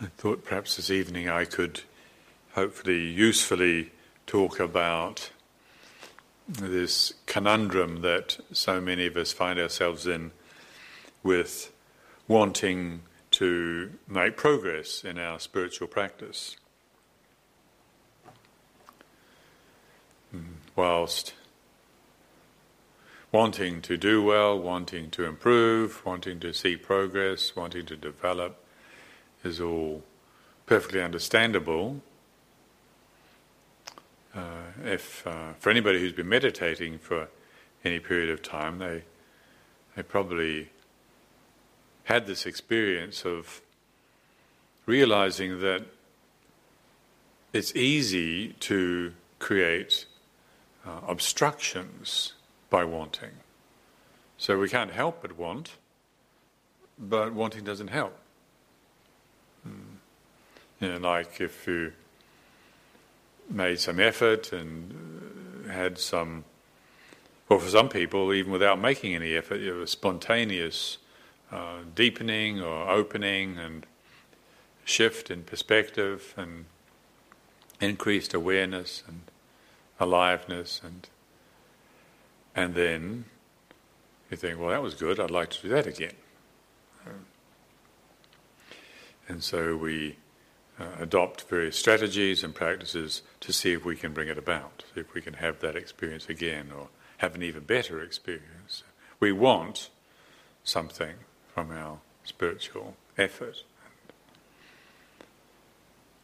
I thought perhaps this evening I could hopefully usefully talk about this conundrum that so many of us find ourselves in with wanting to make progress in our spiritual practice. Hmm, whilst wanting to do well, wanting to improve, wanting to see progress, wanting to develop, is all perfectly understandable. Uh, if uh, for anybody who's been meditating for any period of time, they they probably had this experience of realizing that it's easy to create uh, obstructions by wanting. So we can't help but want, but wanting doesn't help. You know, like if you made some effort and uh, had some, well, for some people, even without making any effort, you know, a spontaneous uh, deepening or opening and shift in perspective and increased awareness and aliveness and and then you think, well, that was good. I'd like to do that again. And so we uh, adopt various strategies and practices to see if we can bring it about, if we can have that experience again or have an even better experience. We want something from our spiritual effort.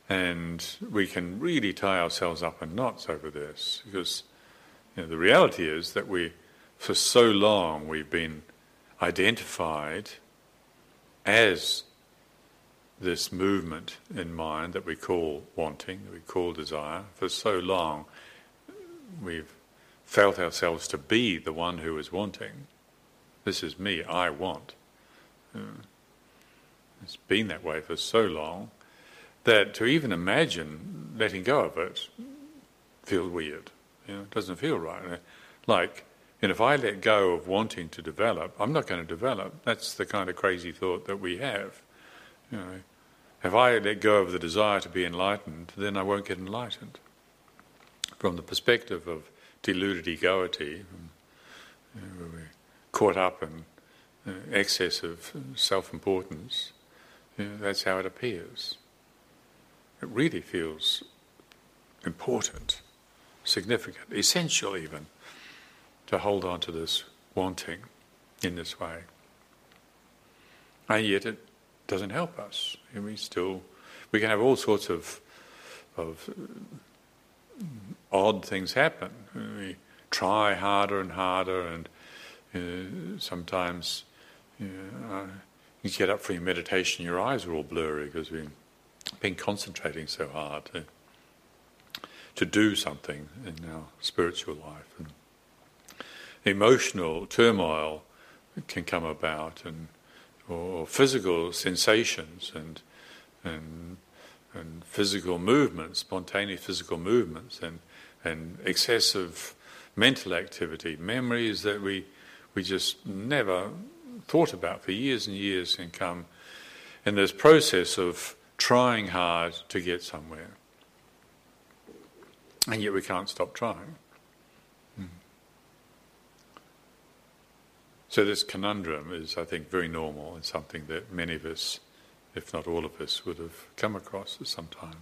And we can really tie ourselves up in knots over this because you know, the reality is that we, for so long, we've been identified as this movement in mind that we call wanting, that we call desire. For so long, we've felt ourselves to be the one who is wanting. This is me, I want. Uh, it's been that way for so long that to even imagine letting go of it feels weird. You know, it doesn't feel right. Uh, like, and if I let go of wanting to develop, I'm not going to develop. That's the kind of crazy thought that we have. You know, if I let go of the desire to be enlightened, then I won't get enlightened. From the perspective of deluded egoity, um, uh, you know, we're caught up in uh, excess of self-importance, you know, that's how it appears. It really feels important, significant, essential even, to hold on to this wanting in this way. And yet it doesn't help us. We still, we can have all sorts of, of odd things happen. We try harder and harder, and sometimes you, know, uh, you get up for your meditation, your eyes are all blurry because we've been concentrating so hard to, to do something in our spiritual life. And emotional turmoil can come about, and or physical sensations and and and physical movements, spontaneous physical movements, and and excessive mental activity, memories that we we just never thought about for years and years can come in this process of trying hard to get somewhere. And yet we can't stop trying. So this conundrum is, I think, very normal and something that many of us, if not all of us, would have come across at some time.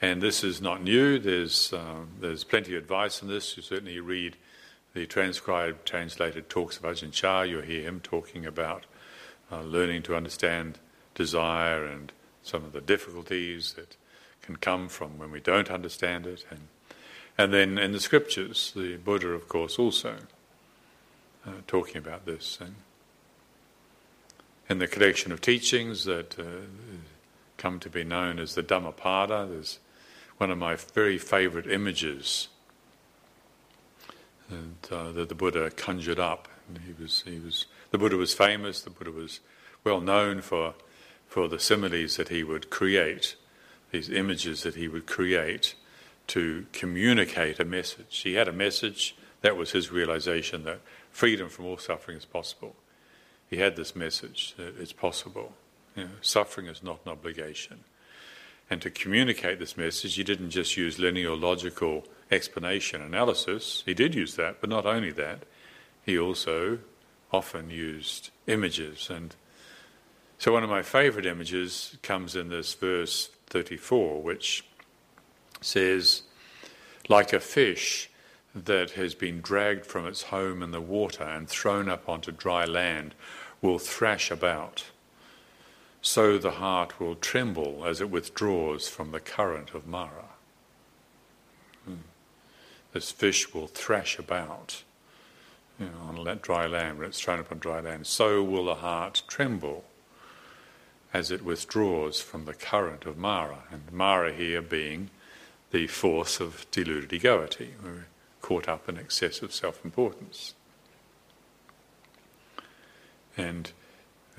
And this is not new. There's um, there's plenty of advice in this. You certainly read the transcribed, translated talks of Ajahn Chah. You'll hear him talking about uh, learning to understand desire and some of the difficulties that can come from when we don't understand it, and and then in the scriptures, the Buddha, of course, also uh, talking about this. And in the collection of teachings that uh, come to be known as the Dhammapada, there's one of my very favorite images uh, that the Buddha conjured up. And he was, he was, the Buddha was famous, the Buddha was well known for, for the similes that he would create, these images that he would create to communicate a message. He had a message, that was his realization that freedom from all suffering is possible. He had this message that it's possible. You know, suffering is not an obligation. And to communicate this message, he didn't just use linear logical explanation analysis. He did use that, but not only that, he also often used images. And so, one of my favorite images comes in this verse 34, which says, like a fish that has been dragged from its home in the water and thrown up onto dry land will thrash about so the heart will tremble as it withdraws from the current of Mara. Hmm. This fish will thrash about you know, on dry land, when it's thrown up on dry land. So will the heart tremble as it withdraws from the current of Mara. And Mara here being the force of deluded egoity. Caught up in excessive self importance. And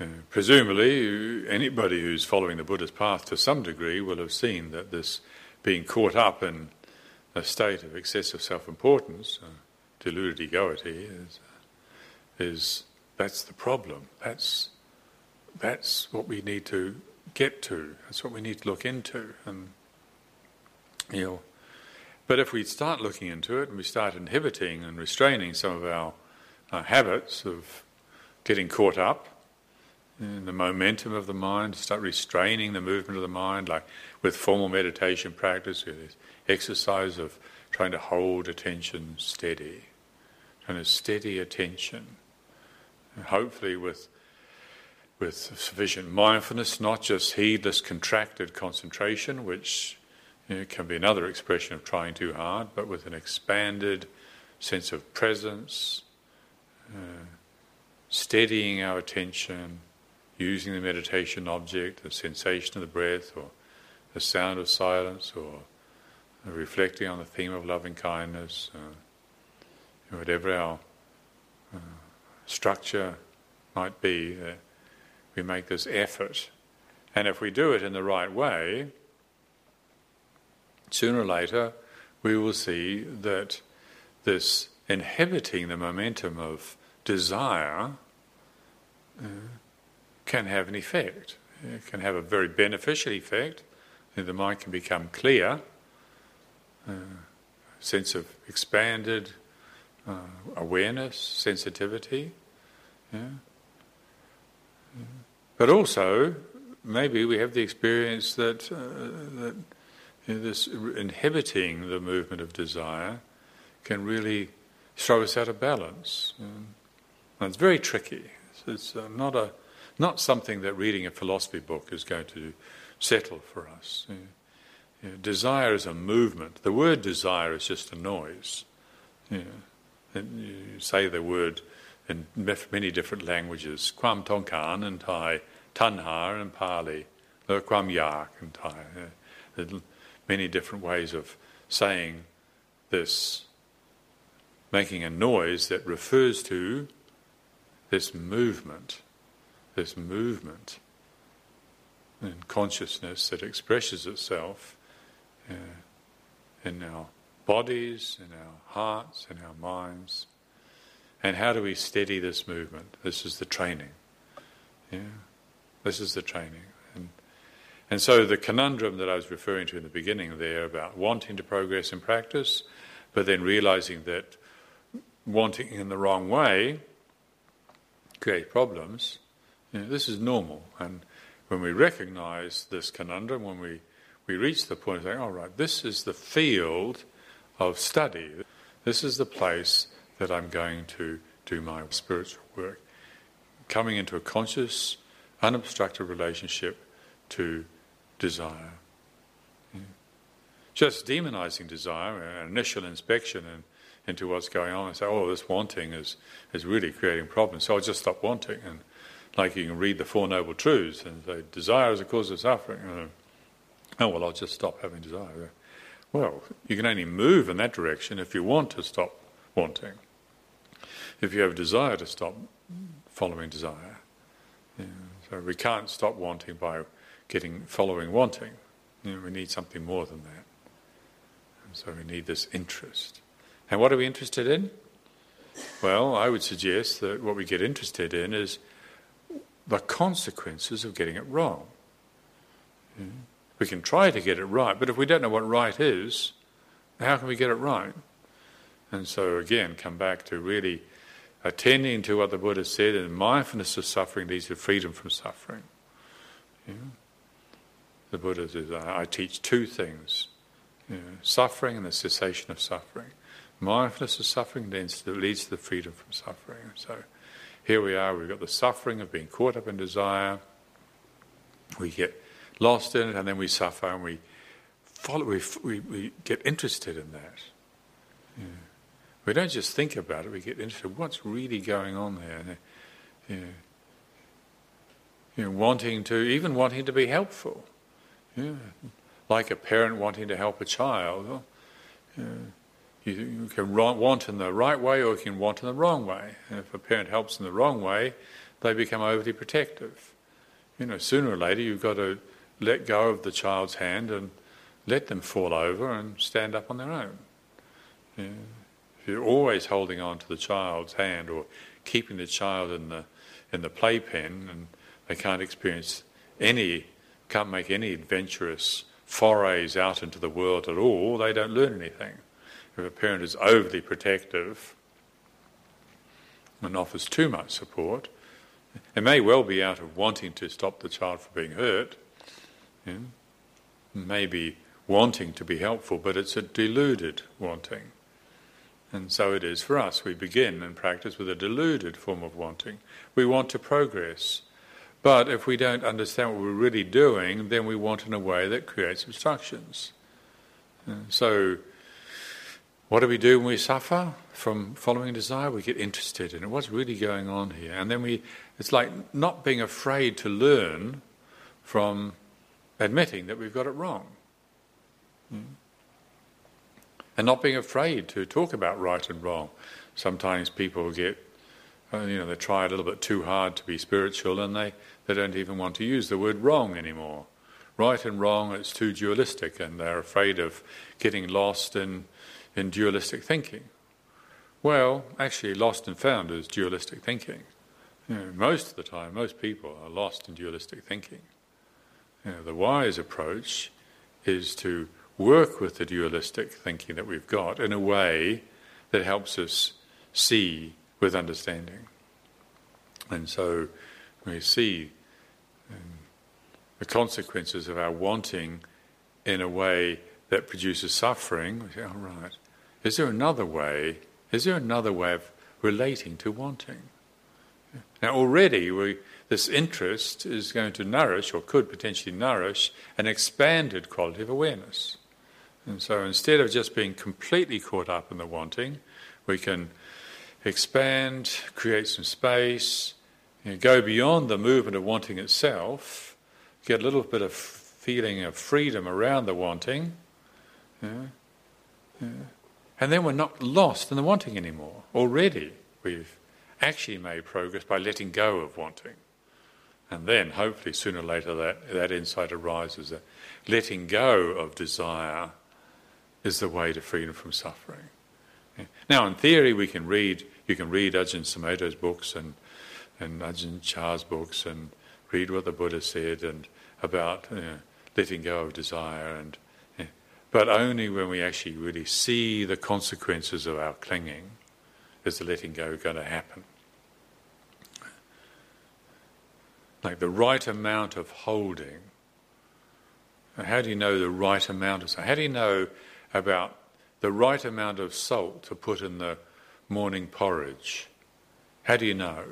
uh, presumably, anybody who's following the Buddha's path to some degree will have seen that this being caught up in a state of excessive self-importance, uh, deluded egoity, is, uh, is that's the problem. That's that's what we need to get to. That's what we need to look into, and you know. But if we start looking into it and we start inhibiting and restraining some of our uh, habits of getting caught up in the momentum of the mind, start restraining the movement of the mind, like with formal meditation practice, with this exercise of trying to hold attention steady, trying to steady attention, and hopefully with with sufficient mindfulness, not just heedless, contracted concentration, which know, can be another expression of trying too hard, but with an expanded sense of presence, uh, steadying our attention using the meditation object, the sensation of the breath, or the sound of silence, or reflecting on the theme of loving kindness, uh, whatever our uh, structure might be, uh, we make this effort. And if we do it in the right way, sooner or later we will see that this inhibiting the momentum of desire uh, can have an effect. It can have a very beneficial effect. The mind can become clear, uh, sense of expanded uh, awareness, sensitivity. Yeah. But also, maybe we have the experience that, uh, that you know, this inhibiting the movement of desire can really throw us out of balance. And it's very tricky. It's, it's uh, not a not something that reading a philosophy book is going to settle for us. Desire is a movement. The word desire is just a noise. You, you say the word in many different languages, Kwam tonkan in Thai, Tanha in Pali, Kwam Yak in Thai. Many different ways of saying this, making a noise that refers to this movement this movement in consciousness that expresses itself uh, in our bodies, in our hearts, in our minds. And how do we steady this movement? This is the training. Yeah, this is the training. And, and so the conundrum that I was referring to in the beginning there about wanting to progress in practice, but then realizing that wanting in the wrong way create problems you know, this is normal. And when we recognize this conundrum, when we, we reach the point of saying, all right, this is the field of study, this is the place that I'm going to do my spiritual work. Coming into a conscious, unobstructed relationship to desire. Just demonizing desire, an initial inspection into what's going on and say, oh, this wanting is, is really creating problems, so I'll just stop wanting. And Like you can read the Four Noble Truths and say, desire is a cause of suffering. Uh, oh, well, I'll just stop having desire. Well, you can only move in that direction if you want to stop wanting. If you have desire to stop following desire. Yeah. So we can't stop wanting by getting following wanting. You know, we need something more than that. And so we need this interest. And what are we interested in? Well, I would suggest that what we get interested in is the consequences of getting it wrong. Yeah. We can try to get it right, but if we don't know what right is, how can we get it right? And so, again, come back to really attending to what the Buddha said, and mindfulness of suffering leads to freedom from suffering. Yeah. The Buddha says, I teach two things suffering and the cessation of suffering. Mindfulness of suffering leads to, leads to the freedom from suffering. So here we are, we've got the suffering of being caught up in desire. We get lost in it and then we suffer and we follow, we, we, we get interested in that. Yeah. We don't just think about it, we get interested. What's really going on there? Yeah. You know, wanting to, even wanting to be helpful. Yeah. Like a parent wanting to help a child. You, you, can want in the right way or you can want in the wrong way. And if a parent helps in the wrong way, they become overly protective. You know, sooner or later you've got to let go of the child's hand and let them fall over and stand up on their own. Yeah. If you're always holding on to the child's hand or keeping the child in the in the playpen and they can't experience any, can't make any adventurous forays out into the world at all, they don't learn anything. If a parent is overly protective and offers too much support, it may well be out of wanting to stop the child from being hurt, yeah? maybe wanting to be helpful, but it's a deluded wanting. And so it is for us. We begin and practice with a deluded form of wanting. We want to progress. But if we don't understand what we're really doing, then we want in a way that creates obstructions. so, what do we do when we suffer from following desire? We get interested in it. What's really going on here? And then we, it's like not being afraid to learn from admitting that we've got it wrong. Mm. And not being afraid to talk about right and wrong. Sometimes people get, uh, you know, they try a little bit too hard to be spiritual and they, they don't even want to use the word wrong anymore. Right and wrong, it's too dualistic and they're afraid of getting lost in, in dualistic thinking. Well, actually, lost and found is dualistic thinking. You know, most of the time, most people are lost in dualistic thinking. You know, the wise approach is to work with the dualistic thinking that we've got in a way that helps us see with understanding. And so we see um, the consequences of our wanting in a way that produces suffering. We say, all oh, right, is there another way? Is there another way of relating to wanting? Now, already we, this interest is going to nourish, or could potentially nourish, an expanded quality of awareness. And so instead of just being completely caught up in the wanting, we can expand, create some space, you know, go beyond the movement of wanting itself, get a little bit of feeling of freedom around the wanting, and then we're not lost in the wanting anymore. Already we've actually made progress by letting go of wanting. And then, hopefully, sooner or later, that, that insight arises that letting go of desire is the way to freedom from suffering. Now, in theory, we can read, you can read Ajahn Sumedho's books and, and Ajahn Chah's books and read what the Buddha said and about you know, letting go of desire and but only when we actually really see the consequences of our clinging is the letting go going to happen. Like the right amount of holding. How do you know the right amount of How do you know about the right amount of salt to put in the morning porridge? How do you know?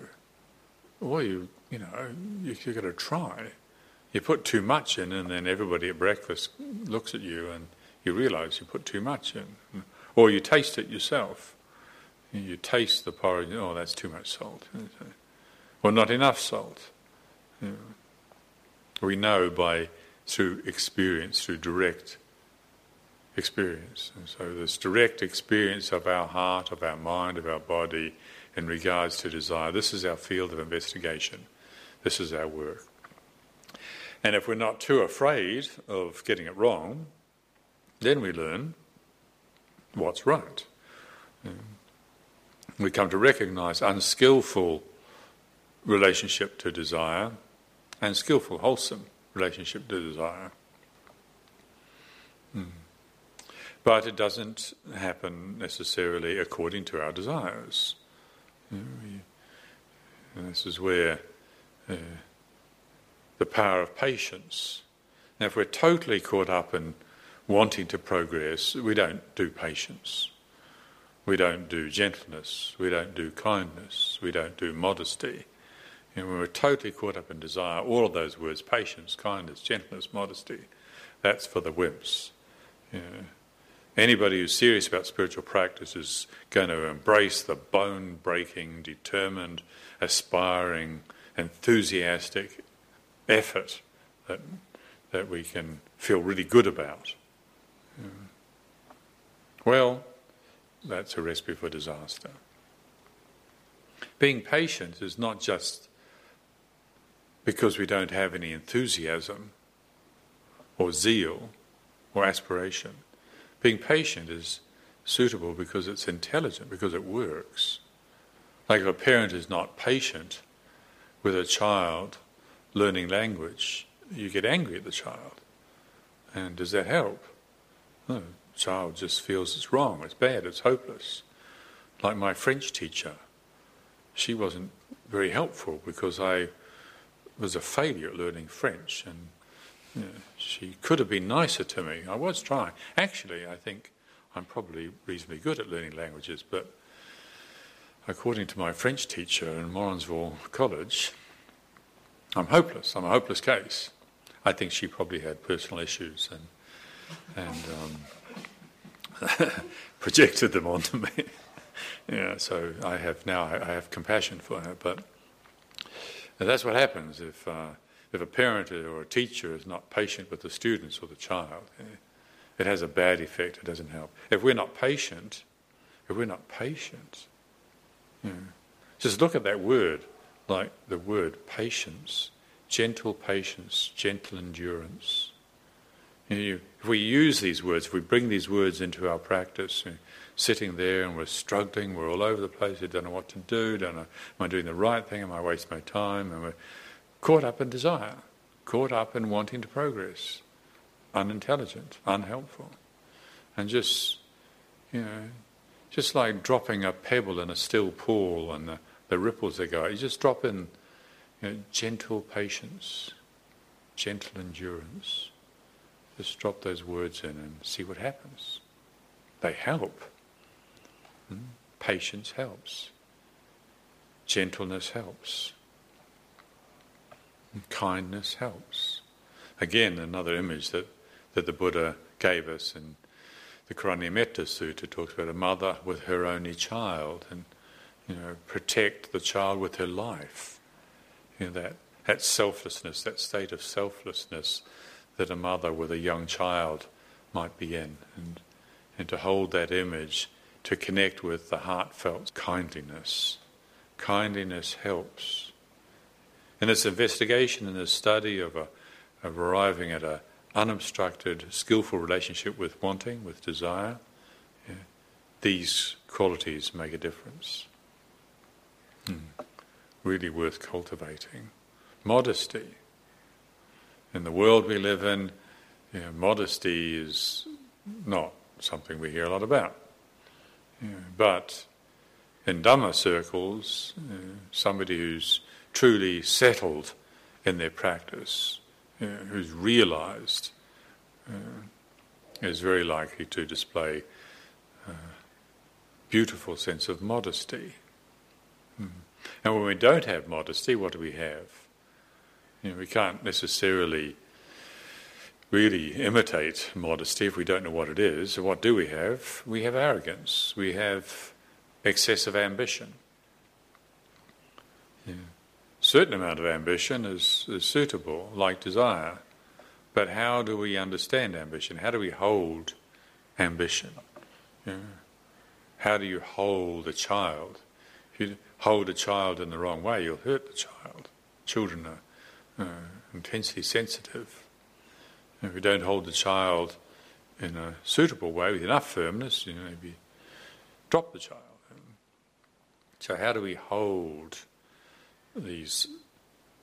Well, you you know you, you've got to try. You put too much in, and then everybody at breakfast looks at you, and you realise you put too much in, or you taste it yourself. You taste the porridge. Oh, that's too much salt. or not enough salt. We know by through experience, through direct experience. And so, this direct experience of our heart, of our mind, of our body in regards to desire, this is our field of investigation. This is our work. And if we're not too afraid of getting it wrong, then we learn what's right. We come to recognize unskillful relationship to desire and skillful, wholesome relationship to desire. Hmm. But it doesn't happen necessarily according to our desires. And this is where uh, the power of patience. Now, if we're totally caught up in wanting to progress, we don't do patience. We don't do gentleness. We don't do kindness. We don't do modesty. And when we're totally caught up in desire, all of those words patience, kindness, gentleness, modesty that's for the wimps. Anybody who's serious about spiritual practice is going to embrace the bone breaking, determined, aspiring, enthusiastic effort that, that we can feel really good about. Yeah. Well, that's a recipe for disaster. Being patient is not just because we don't have any enthusiasm or zeal or aspiration. Being patient is suitable because it's intelligent, because it works. Like if a parent is not patient with a child learning language, you get angry at the child. And does that help? No, the child just feels it's wrong, it's bad, it's hopeless. Like my French teacher, she wasn't very helpful because I was a failure at learning French, and she could have been nicer to me. I was trying. Actually, I think I'm probably reasonably good at learning languages, but according to my French teacher in Morrinsville College, I'm hopeless. I'm a hopeless case. I think she probably had personal issues and and um, projected them onto me. yeah, so I have now I have compassion for her, but that's what happens if, uh, if a parent or a teacher is not patient with the students or the child. Eh, it has a bad effect, it doesn't help. If we're not patient, if we're not patient, just look at that word, like the word patience, gentle patience, gentle endurance. If we use these words, if we bring these words into our practice, sitting there and we're struggling, we're all over the place, we don't know what to do, don't know, am I doing the right thing, am I wasting my time, and we're caught up in desire, caught up in wanting to progress, unintelligent, unhelpful. And just, you know, just like dropping a pebble in a still pool and the, the ripples that go, you just drop in you know, gentle patience, gentle endurance. Just drop those words in and see what happens. They help. Hmm? Patience helps. Gentleness helps. Kindness helps. Again, another image that, that the Buddha gave us in the Karaniya Sutta talks about a mother with her only child and you know protect the child with her life. You know that that selflessness, that state of selflessness that a mother with a young child might be in, and and to hold that image to connect with the heartfelt kindliness. Kindliness helps. In this investigation and this study of, a, of arriving at an unobstructed, skillful relationship with wanting, with desire, yeah, these qualities make a difference. Hmm. Really worth cultivating. Modesty. In the world we live in, you know, modesty is not something we hear a lot about. Yeah, but in Dhamma circles, somebody who's truly settled in their practice, uh, who's realized, uh, is very likely to display a beautiful sense of modesty. Mm. And when we don't have modesty, what do we have? You know, we can't necessarily really imitate modesty if we don't know what it is. So what do we have? We have arrogance. We have excessive ambition. Yeah. Certain amount of ambition is, is suitable, like desire. But how do we understand ambition? How do we hold ambition? How do you hold a child? If you hold a child in the wrong way, you'll hurt the child. Children are uh, intensely sensitive. If you don't hold the child in a suitable way with enough firmness, you know, maybe drop the child. So, how do we hold these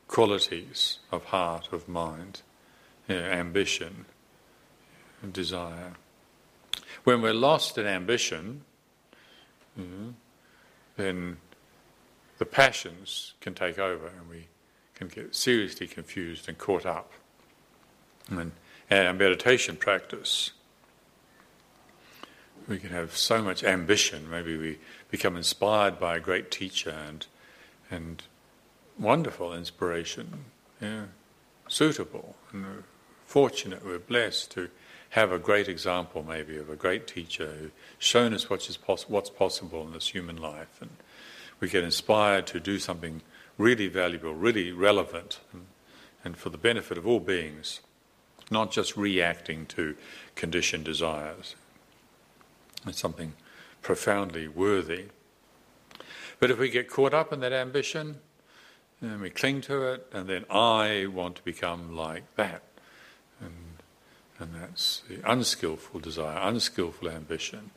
qualities of heart, of mind, you know, ambition, desire? When we're lost in ambition, you know, then the passions can take over and we can get seriously confused and caught up. And our meditation practice, we can have so much ambition. Maybe we become inspired by a great teacher and and wonderful inspiration, yeah, suitable. And fortunate, we're blessed to have a great example, maybe, of a great teacher who's shown us what is poss- what's possible in this human life. And we get inspired to do something really valuable, really relevant, and, and for the benefit of all beings, not just reacting to conditioned desires. It's something profoundly worthy. But if we get caught up in that ambition, and we cling to it, and then I want to become like that. And, and that's the unskillful desire, unskillful ambition.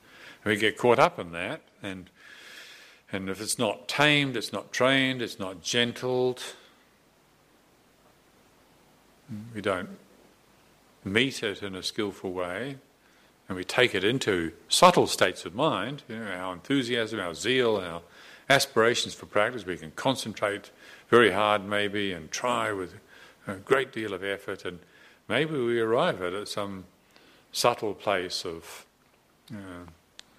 And we get caught up in that, and, and if it's not tamed, it's not trained, it's not gentled, we don't meet it in a skillful way, and we take it into subtle states of mind, you know, our enthusiasm, our zeal, our aspirations for practice, we can concentrate very hard maybe and try with a great deal of effort, and maybe we arrive at some subtle place of uh,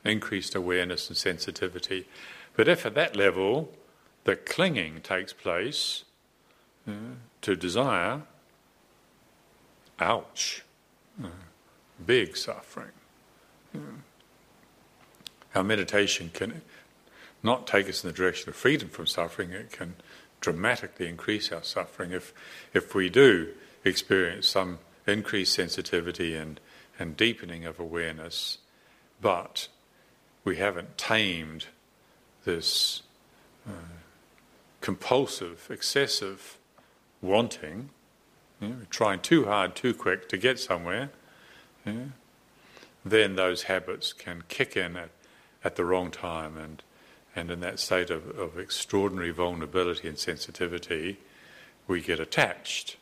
increased awareness and sensitivity. But if at that level the clinging takes place uh, to desire, ouch, uh, big suffering. Our meditation can not take us in the direction of freedom from suffering, it can dramatically increase our suffering if, if we do experience some increased sensitivity and, and deepening of awareness, but we haven't tamed this uh, compulsive, excessive wanting. You know, trying too hard, too quick to get somewhere. You know, then those habits can kick in at, at the wrong time and and in that state of, of extraordinary vulnerability and sensitivity, we get attached.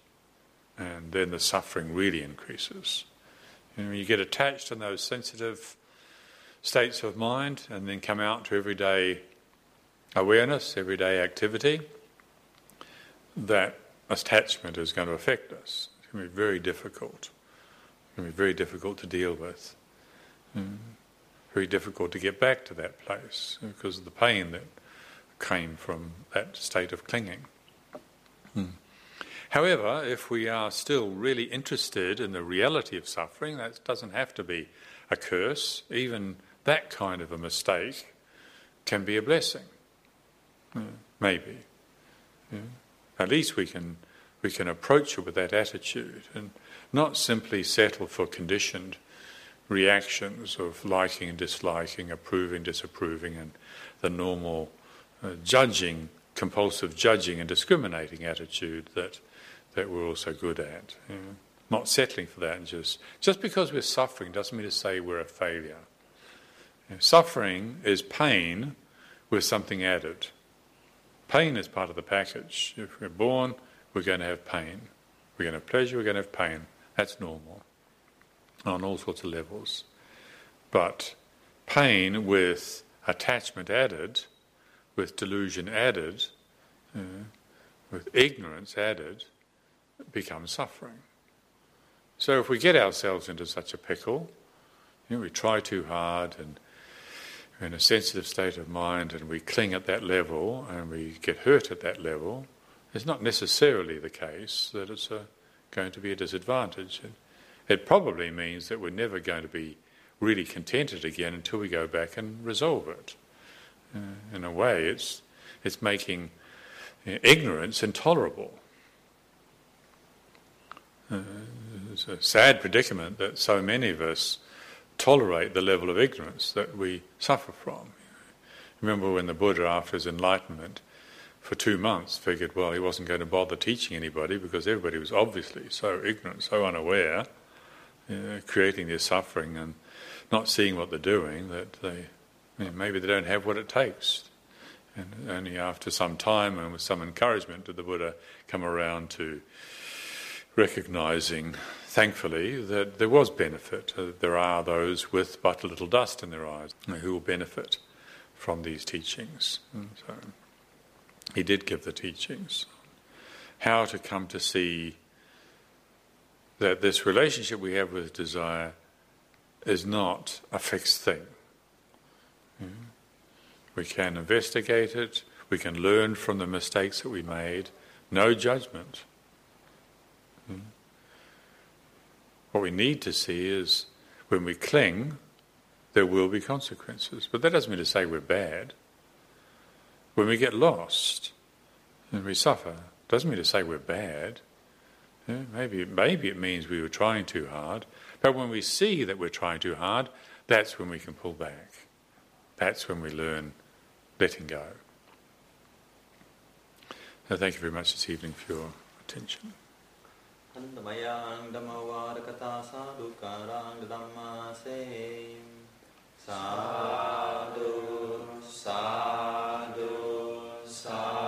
And then the suffering really increases. You, know, you get attached in those sensitive states of mind and then come out to everyday awareness, everyday activity, that attachment is going to affect us. It's going to be very difficult. It's going to be very difficult to deal with. Mm very difficult to get back to that place because of the pain that came from that state of clinging. Hmm. However, if we are still really interested in the reality of suffering, that doesn't have to be a curse. Even that kind of a mistake can be a blessing. Yeah, maybe. Yeah. At least we can we can approach it with that attitude and not simply settle for conditioned reactions of liking and disliking, approving, disapproving, and the normal uh, judging, compulsive judging and discriminating attitude that that we're also good at. Not settling for that, and just just because we're suffering doesn't mean to say we're a failure. Suffering is pain with something added. Pain is part of the package. If we're born, we're going to have pain. We're going to have pleasure, we're going to have pain. That's normal on all sorts of levels. But pain with attachment added, with delusion added, uh, with ignorance added, becomes suffering. So if we get ourselves into such a pickle, you know, we try too hard and we're in a sensitive state of mind and we cling at that level and we get hurt at that level, it's not necessarily the case that it's a, going to be a disadvantage probably means that we're never going to be really contented again until we go back and resolve it. Uh, in a way, it's it's making ignorance intolerable. Uh, it's a sad predicament that so many of us tolerate the level of ignorance that we suffer from. Remember when the Buddha, after his enlightenment, for two months figured, well, he wasn't going to bother teaching anybody because everybody was obviously so ignorant, so unaware, creating their suffering and not seeing what they're doing that they you know, maybe they don't have what it takes. And only after some time and with some encouragement did the Buddha come around to recognizing, thankfully, that there was benefit. Uh, there are those with but a little dust in their eyes who will benefit from these teachings. And so he did give the teachings. How to come to see that this relationship we have with desire is not a fixed thing. Mm-hmm. We can investigate it, we can learn from the mistakes that we made, no judgment. Mm-hmm. What we need to see is when we cling, there will be consequences. But that doesn't mean to say we're bad. When we get lost and we suffer, doesn't mean to say we're bad. Yeah, maybe, maybe it means we were trying too hard. But when we see that we're trying too hard, that's when we can pull back. That's when we learn letting go. So thank you very much this evening for your attention. Sadhu, sadhu, sadhu.